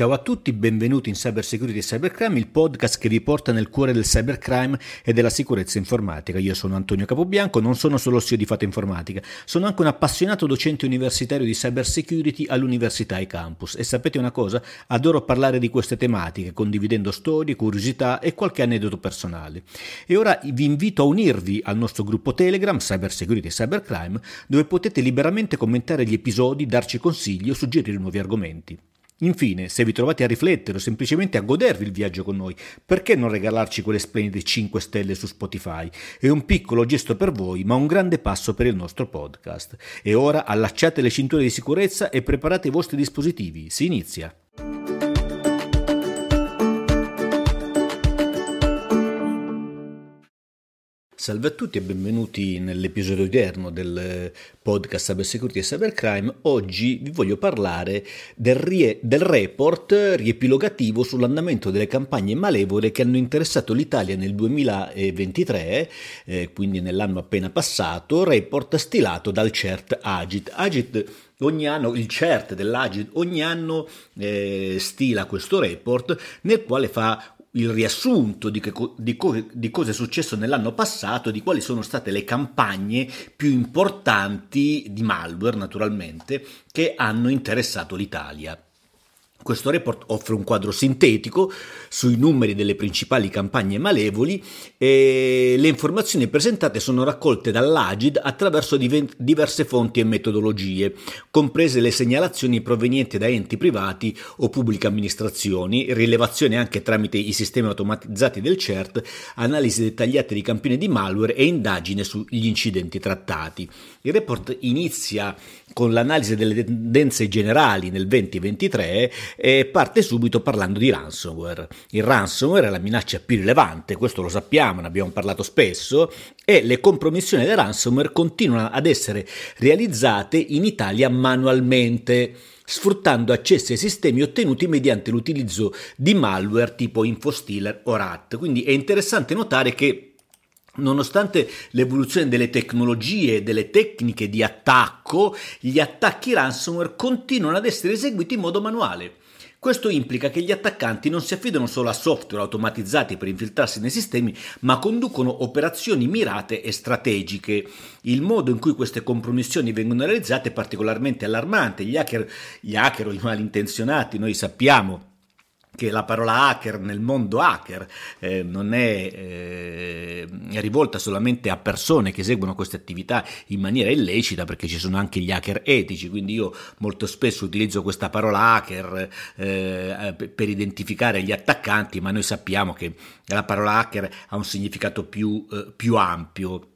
Ciao a tutti, benvenuti in Cyber Security e Cybercrime, il podcast che vi porta nel cuore del cybercrime e della sicurezza informatica. Io sono Antonio Capobianco, non sono solo CEO di Fate Informatica, sono anche un appassionato docente universitario di Cyber Security all'università e campus e sapete una cosa? Adoro parlare di queste tematiche, condividendo storie, curiosità e qualche aneddoto personale. E ora vi invito a unirvi al nostro gruppo Telegram Cyber Security e Cybercrime, dove potete liberamente commentare gli episodi, darci consigli o suggerire nuovi argomenti. Infine, se vi trovate a riflettere o semplicemente a godervi il viaggio con noi, perché non regalarci quelle splendide 5 stelle su Spotify? È un piccolo gesto per voi, ma un grande passo per il nostro podcast. E ora allacciate le cinture di sicurezza e preparate i vostri dispositivi. Si inizia! Salve a tutti e benvenuti nell'episodio odierno del podcast Cyber Security e Cybercrime. Oggi vi voglio parlare del, rie- del report riepilogativo sull'andamento delle campagne malevole che hanno interessato l'Italia nel 2023, eh, quindi nell'anno appena passato, report stilato dal CERT Agit. Agit ogni anno, il CERT dell'Agit ogni anno eh, stila questo report nel quale fa il riassunto di, che, di, co- di, cosa è successo nell'anno passato, di quali sono state le campagne più importanti di malware, naturalmente, che hanno interessato l'Italia. Questo report offre un quadro sintetico sui numeri delle principali campagne malevoli e le informazioni presentate sono raccolte dall'Agid attraverso diverse fonti e metodologie, comprese le segnalazioni provenienti da enti privati o pubbliche amministrazioni, rilevazione anche tramite i sistemi automatizzati del CERT, analisi dettagliate di campioni di malware e indagine sugli incidenti trattati. Il report inizia con l'analisi delle tendenze generali nel 2023 e parte subito parlando di ransomware. Il ransomware è la minaccia più rilevante, questo lo sappiamo, ne abbiamo parlato spesso, e le compromissioni del ransomware continuano ad essere realizzate in Italia manualmente sfruttando accessi ai sistemi ottenuti mediante l'utilizzo di malware tipo InfoStealer o RAT. Quindi è interessante notare che Nonostante l'evoluzione delle tecnologie e delle tecniche di attacco, gli attacchi ransomware continuano ad essere eseguiti in modo manuale. Questo implica che gli attaccanti non si affidano solo a software automatizzati per infiltrarsi nei sistemi, ma conducono operazioni mirate e strategiche. Il modo in cui queste compromissioni vengono realizzate è particolarmente allarmante. Gli hacker, gli hacker o i malintenzionati, noi sappiamo, che la parola hacker nel mondo hacker eh, non è, eh, rivolta solamente a persone che eseguono queste attività in maniera illecita, perché ci sono anche gli hacker etici, quindi io molto spesso utilizzo questa parola hacker eh, per identificare gli attaccanti, ma noi sappiamo che la parola hacker ha un significato più, eh, più ampio.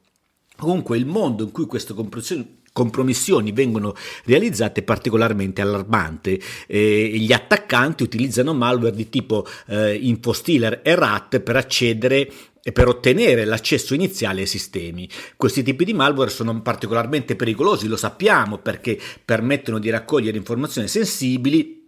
Comunque il mondo in cui queste comprensioni compromissioni vengono realizzate particolarmente allarmante. Eh, gli attaccanti utilizzano malware di tipo eh, infostealer e RAT per accedere e per ottenere l'accesso iniziale ai sistemi. Questi tipi di malware sono particolarmente pericolosi, lo sappiamo, perché permettono di raccogliere informazioni sensibili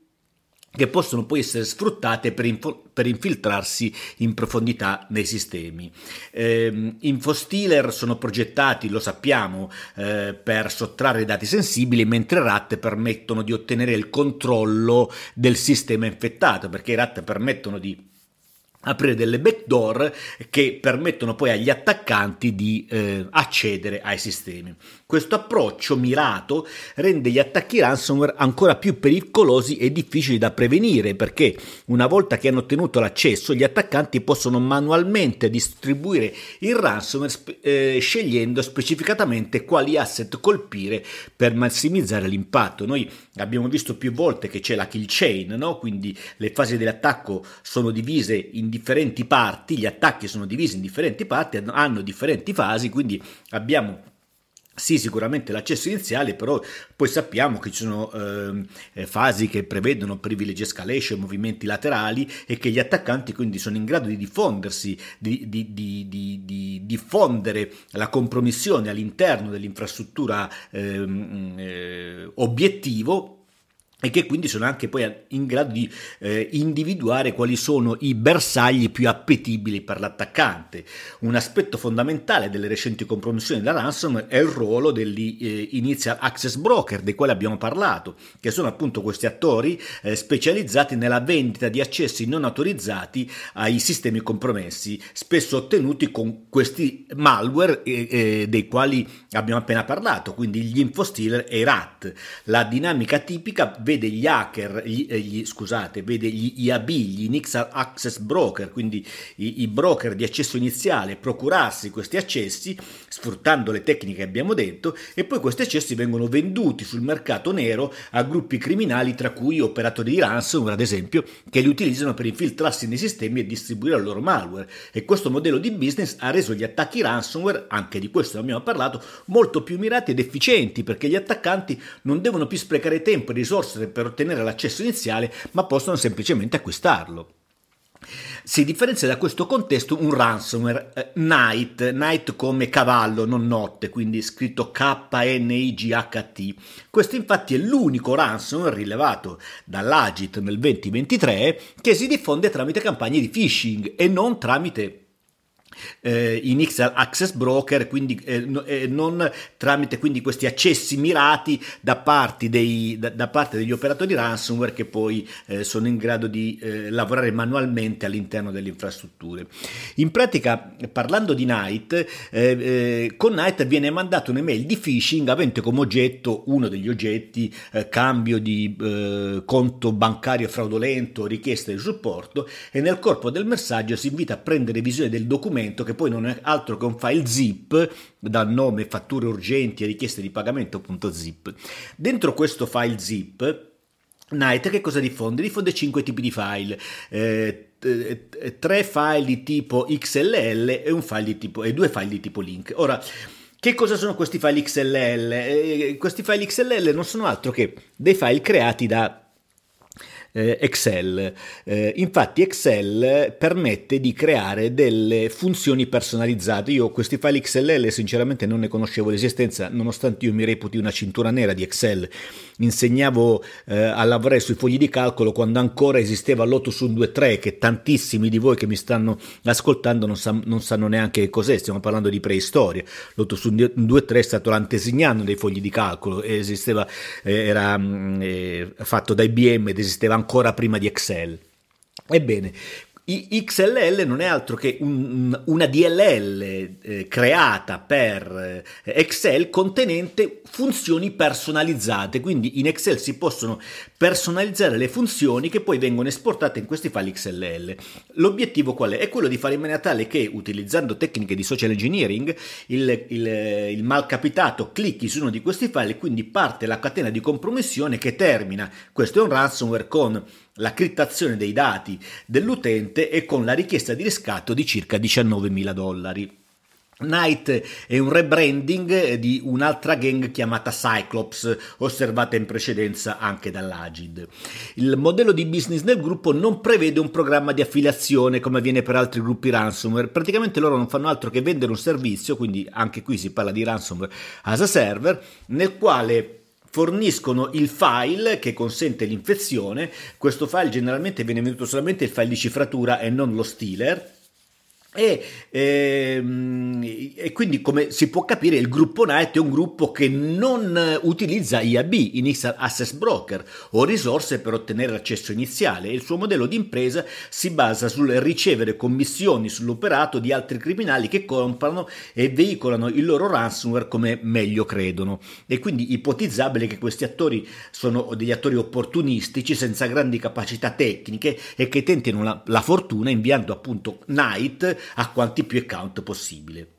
che possono poi essere sfruttate per, info- per infiltrarsi in profondità nei sistemi. Eh, infostealer sono progettati, lo sappiamo, eh, per sottrarre dati sensibili, mentre RAT permettono di ottenere il controllo del sistema infettato, perché i RAT permettono di aprire delle backdoor che permettono poi agli attaccanti di eh, accedere ai sistemi. Questo approccio mirato rende gli attacchi ransomware ancora più pericolosi e difficili da prevenire perché una volta che hanno ottenuto l'accesso gli attaccanti possono manualmente distribuire il ransomware eh, scegliendo specificatamente quali asset colpire per massimizzare l'impatto. Noi abbiamo visto più volte che c'è la kill chain, no? quindi le fasi dell'attacco sono divise in differenti parti, gli attacchi sono divisi in differenti parti, hanno differenti fasi, quindi abbiamo sì, sicuramente l'accesso iniziale, però poi sappiamo che ci sono eh, fasi che prevedono privilege escalation, movimenti laterali e che gli attaccanti quindi sono in grado di diffondersi, di, di, di, di diffondere la compromissione all'interno dell'infrastruttura ehm, eh, obiettivo e che quindi sono anche poi in grado di eh, individuare quali sono i bersagli più appetibili per l'attaccante. Un aspetto fondamentale delle recenti compromissioni della ransomware è il ruolo degli eh, initial access broker, dei quali abbiamo parlato, che sono appunto questi attori eh, specializzati nella vendita di accessi non autorizzati ai sistemi compromessi, spesso ottenuti con questi malware dei quali abbiamo appena parlato, quindi gli infostealer e i RAT. La dinamica tipica vede gli hacker, gli, eh, gli, scusate, vede gli IAB, gli Initial Access Broker, quindi i, i, broker di accesso iniziale, procurarsi questi accessi sfruttando le tecniche che abbiamo detto e poi questi accessi vengono venduti sul mercato nero a gruppi criminali tra cui operatori di ransomware ad esempio che li utilizzano per infiltrarsi nei sistemi e distribuire il loro malware. E questo modello di business ha reso gli attacchi ransomware, anche di questo abbiamo parlato, molto più mirati ed efficienti perché gli attaccanti non devono più sprecare tempo e risorse per ottenere l'accesso iniziale, ma possono semplicemente acquistarlo. Si differenzia da questo contesto un ransomware eh, night, night come cavallo, non notte, quindi scritto K-N-I-G-H-T. Questo infatti è l'unico ransomware rilevato dall'Agit nel 2023 che si diffonde tramite campagne di phishing e non tramite eh, in Access Broker, quindi eh, eh, non tramite quindi questi accessi mirati da dei, da, da parte degli operatori ransomware che poi eh, sono in grado di eh, lavorare manualmente all'interno delle infrastrutture. In pratica, parlando di Night, con Night viene mandata un'email di phishing avente come oggetto uno degli oggetti cambio di conto bancario fraudolento, richiesta di supporto e nel corpo del messaggio si invita a prendere visione del documento documento che poi non è altro che un file zip dal nome fatture urgenti e richieste di pagamento.zip. Dentro questo file zip Night che cosa diffonde? Diffonde 5 tipi di file. Eh, tre file di tipo XLL e, file tipo, e due file di tipo link. Ora, che cosa sono questi file XLL? Eh, questi file XLL non sono altro che dei file creati da eh, Excel. Eh, infatti Excel permette di creare delle funzioni personalizzate. Io questi file XLL sinceramente non ne conoscevo l'esistenza, nonostante io mi reputi una cintura nera di Excel. Insegnavo eh, a lavorare sui fogli di calcolo quando ancora esisteva Lotus 123, che tantissimi di voi che mi stanno ascoltando non, sa- non sanno neanche cos'è, stiamo parlando di preistoria. Lotus 123 è stato l'antesignano dei fogli di calcolo, esisteva, eh, era mm, eh, fatto da IBM ed esisteva ancora ancora prima di Excel. Ebbene, XLL non è altro che un, una DLL eh, creata per eh, Excel contenente funzioni personalizzate, quindi in Excel si possono personalizzare le funzioni che poi vengono esportate in questi file XLL. L'obiettivo qual è? È quello di fare in maniera tale che utilizzando tecniche di social engineering il, il, il malcapitato clicchi su uno di questi file e quindi parte la catena di compromissione che termina, questo è un ransomware con la criptazione dei dati dell'utente e con la richiesta di riscatto di circa 19.000 dollari. Night è un rebranding di un'altra gang chiamata Cyclops, osservata in precedenza anche dall'Agid. Il modello di business del gruppo non prevede un programma di affiliazione come avviene per altri gruppi ransomware, praticamente loro non fanno altro che vendere un servizio, quindi anche qui si parla di ransomware as a server, nel quale forniscono il file che consente l'infezione. Questo file generalmente viene venduto solamente il file di cifratura e non lo stealer e, ehm, e, quindi, come si può capire, il gruppo Night è un gruppo che non utilizza IAB, Initial Access Broker, o risorse per ottenere l'accesso iniziale. Il suo modello di impresa si basa sul ricevere commissioni sull'operato di altri criminali che comprano e veicolano il loro ransomware come meglio credono. E quindi ipotizzabile che questi attori sono degli attori opportunistici senza grandi capacità tecniche e che tentino la, la fortuna inviando appunto Night a quanti più account possibile.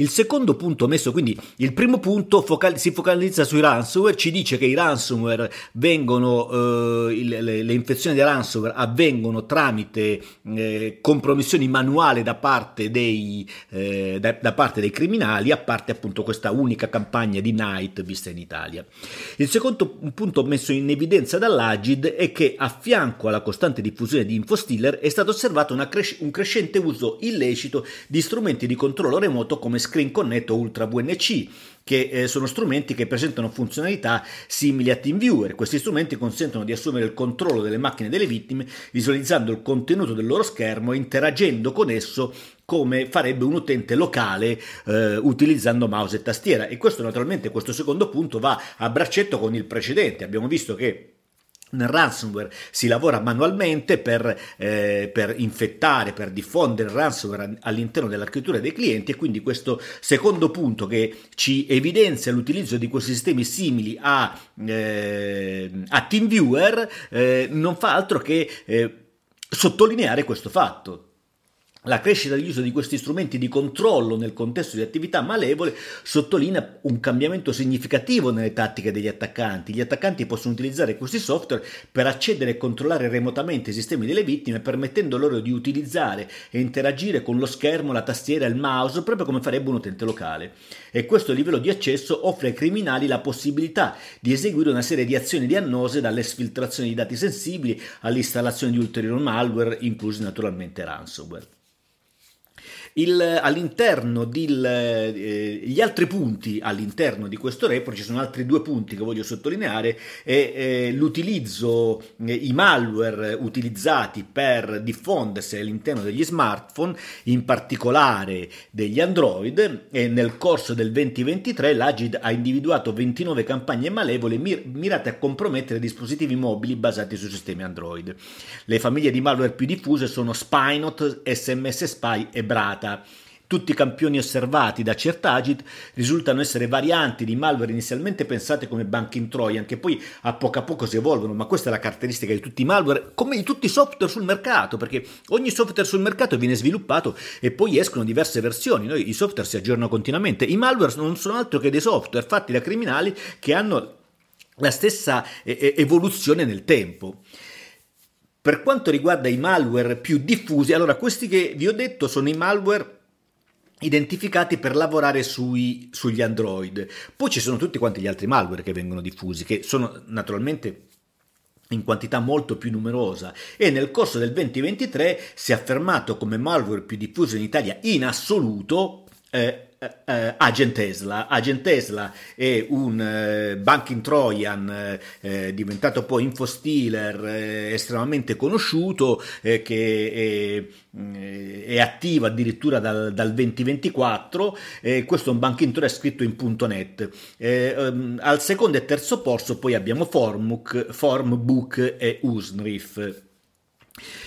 Il secondo punto messo, quindi il primo punto focal- si focalizza sui ransomware, ci dice che i ransomware vengono, eh, il, le, le, infezioni di ransomware avvengono tramite eh, compromissioni manuali da parte, dei, eh, da, da parte dei criminali, a parte appunto questa unica campagna di Night vista in Italia. Il secondo punto messo in evidenza dall'Agid è che a fianco alla costante diffusione di infostealer è stato osservato cres- un crescente uso illecito di strumenti di controllo remoto come Screen Connect Ultra VNC che eh, sono strumenti che presentano funzionalità simili a TeamViewer. Questi strumenti consentono di assumere il controllo delle macchine delle vittime, visualizzando il contenuto del loro schermo e interagendo con esso come farebbe un utente locale eh, utilizzando mouse e tastiera. E questo naturalmente, questo secondo punto va a braccetto con il precedente. Abbiamo visto che nel ransomware si lavora manualmente per, eh, per, infettare, per diffondere il ransomware all'interno dell'architettura dei clienti e quindi questo secondo punto che ci evidenzia l'utilizzo di questi sistemi simili a, eh, a TeamViewer eh, non fa altro che eh, sottolineare questo fatto. La crescita dell'uso di questi strumenti di controllo nel contesto di attività malevole sottolinea un cambiamento significativo nelle tattiche degli attaccanti. Gli attaccanti possono utilizzare questi software per accedere e controllare remotamente i sistemi delle vittime, permettendo loro di utilizzare e interagire con lo schermo, la tastiera e il mouse, proprio come farebbe un utente locale. E questo livello di accesso offre ai criminali la possibilità di eseguire una serie di azioni diannose, dalle sfiltrazioni di dati sensibili all'installazione di ulteriori malware, inclusi naturalmente ransomware. Il, all'interno degli eh, altri punti all'interno di questo report ci sono altri due punti che voglio sottolineare è eh, l'utilizzo eh, i malware utilizzati per diffondersi all'interno degli smartphone in particolare degli android e nel corso del 2023 l'Agid ha individuato 29 campagne malevole mir- mirate a compromettere dispositivi mobili basati su sistemi android. Le famiglie di malware più diffuse sono Spinot, SMS Spy e Brata tutti i campioni osservati da Certagit risultano essere varianti di malware inizialmente pensate come banking trojan, che poi a poco a poco si evolvono, ma questa è la caratteristica di tutti i malware, come di tutti i software sul mercato, perché ogni software sul mercato viene sviluppato e poi escono diverse versioni, Noi, i software si aggiornano continuamente, i malware non sono altro che dei software fatti da criminali che hanno la stessa evoluzione nel tempo. Per quanto riguarda i malware più diffusi, allora questi che vi ho detto sono i malware identificati per lavorare sui, sugli Android. Poi ci sono tutti quanti gli altri malware che vengono diffusi, che sono naturalmente in quantità molto più numerosa e nel corso del 2023 si è affermato come malware più diffuso in Italia in assoluto eh, Uh, Agent Tesla. Agent Tesla è un uh, banking trojan uh, diventato poi infostealer estremamente conosciuto che è, è, attivo addirittura dal, dal 2024. questo è un banking trojan scritto in .NET. Um, al secondo e terzo posto poi abbiamo Formbook, Formbook e Usnriff.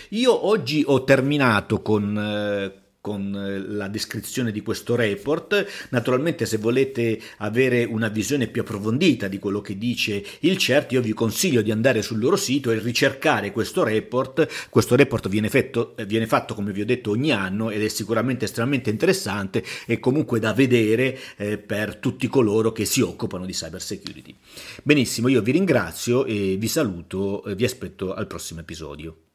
Io oggi ho terminato con con eh, la descrizione di questo report. Naturalmente se volete avere una visione più approfondita di quello che dice il CERT, io vi consiglio di andare sul loro sito e ricercare questo report. Questo report viene, fatto, viene fatto come vi ho detto ogni anno ed è sicuramente estremamente interessante e comunque da vedere eh, per tutti coloro che si occupano di cyber security. Benissimo, io vi ringrazio e vi saluto, vi aspetto al prossimo episodio.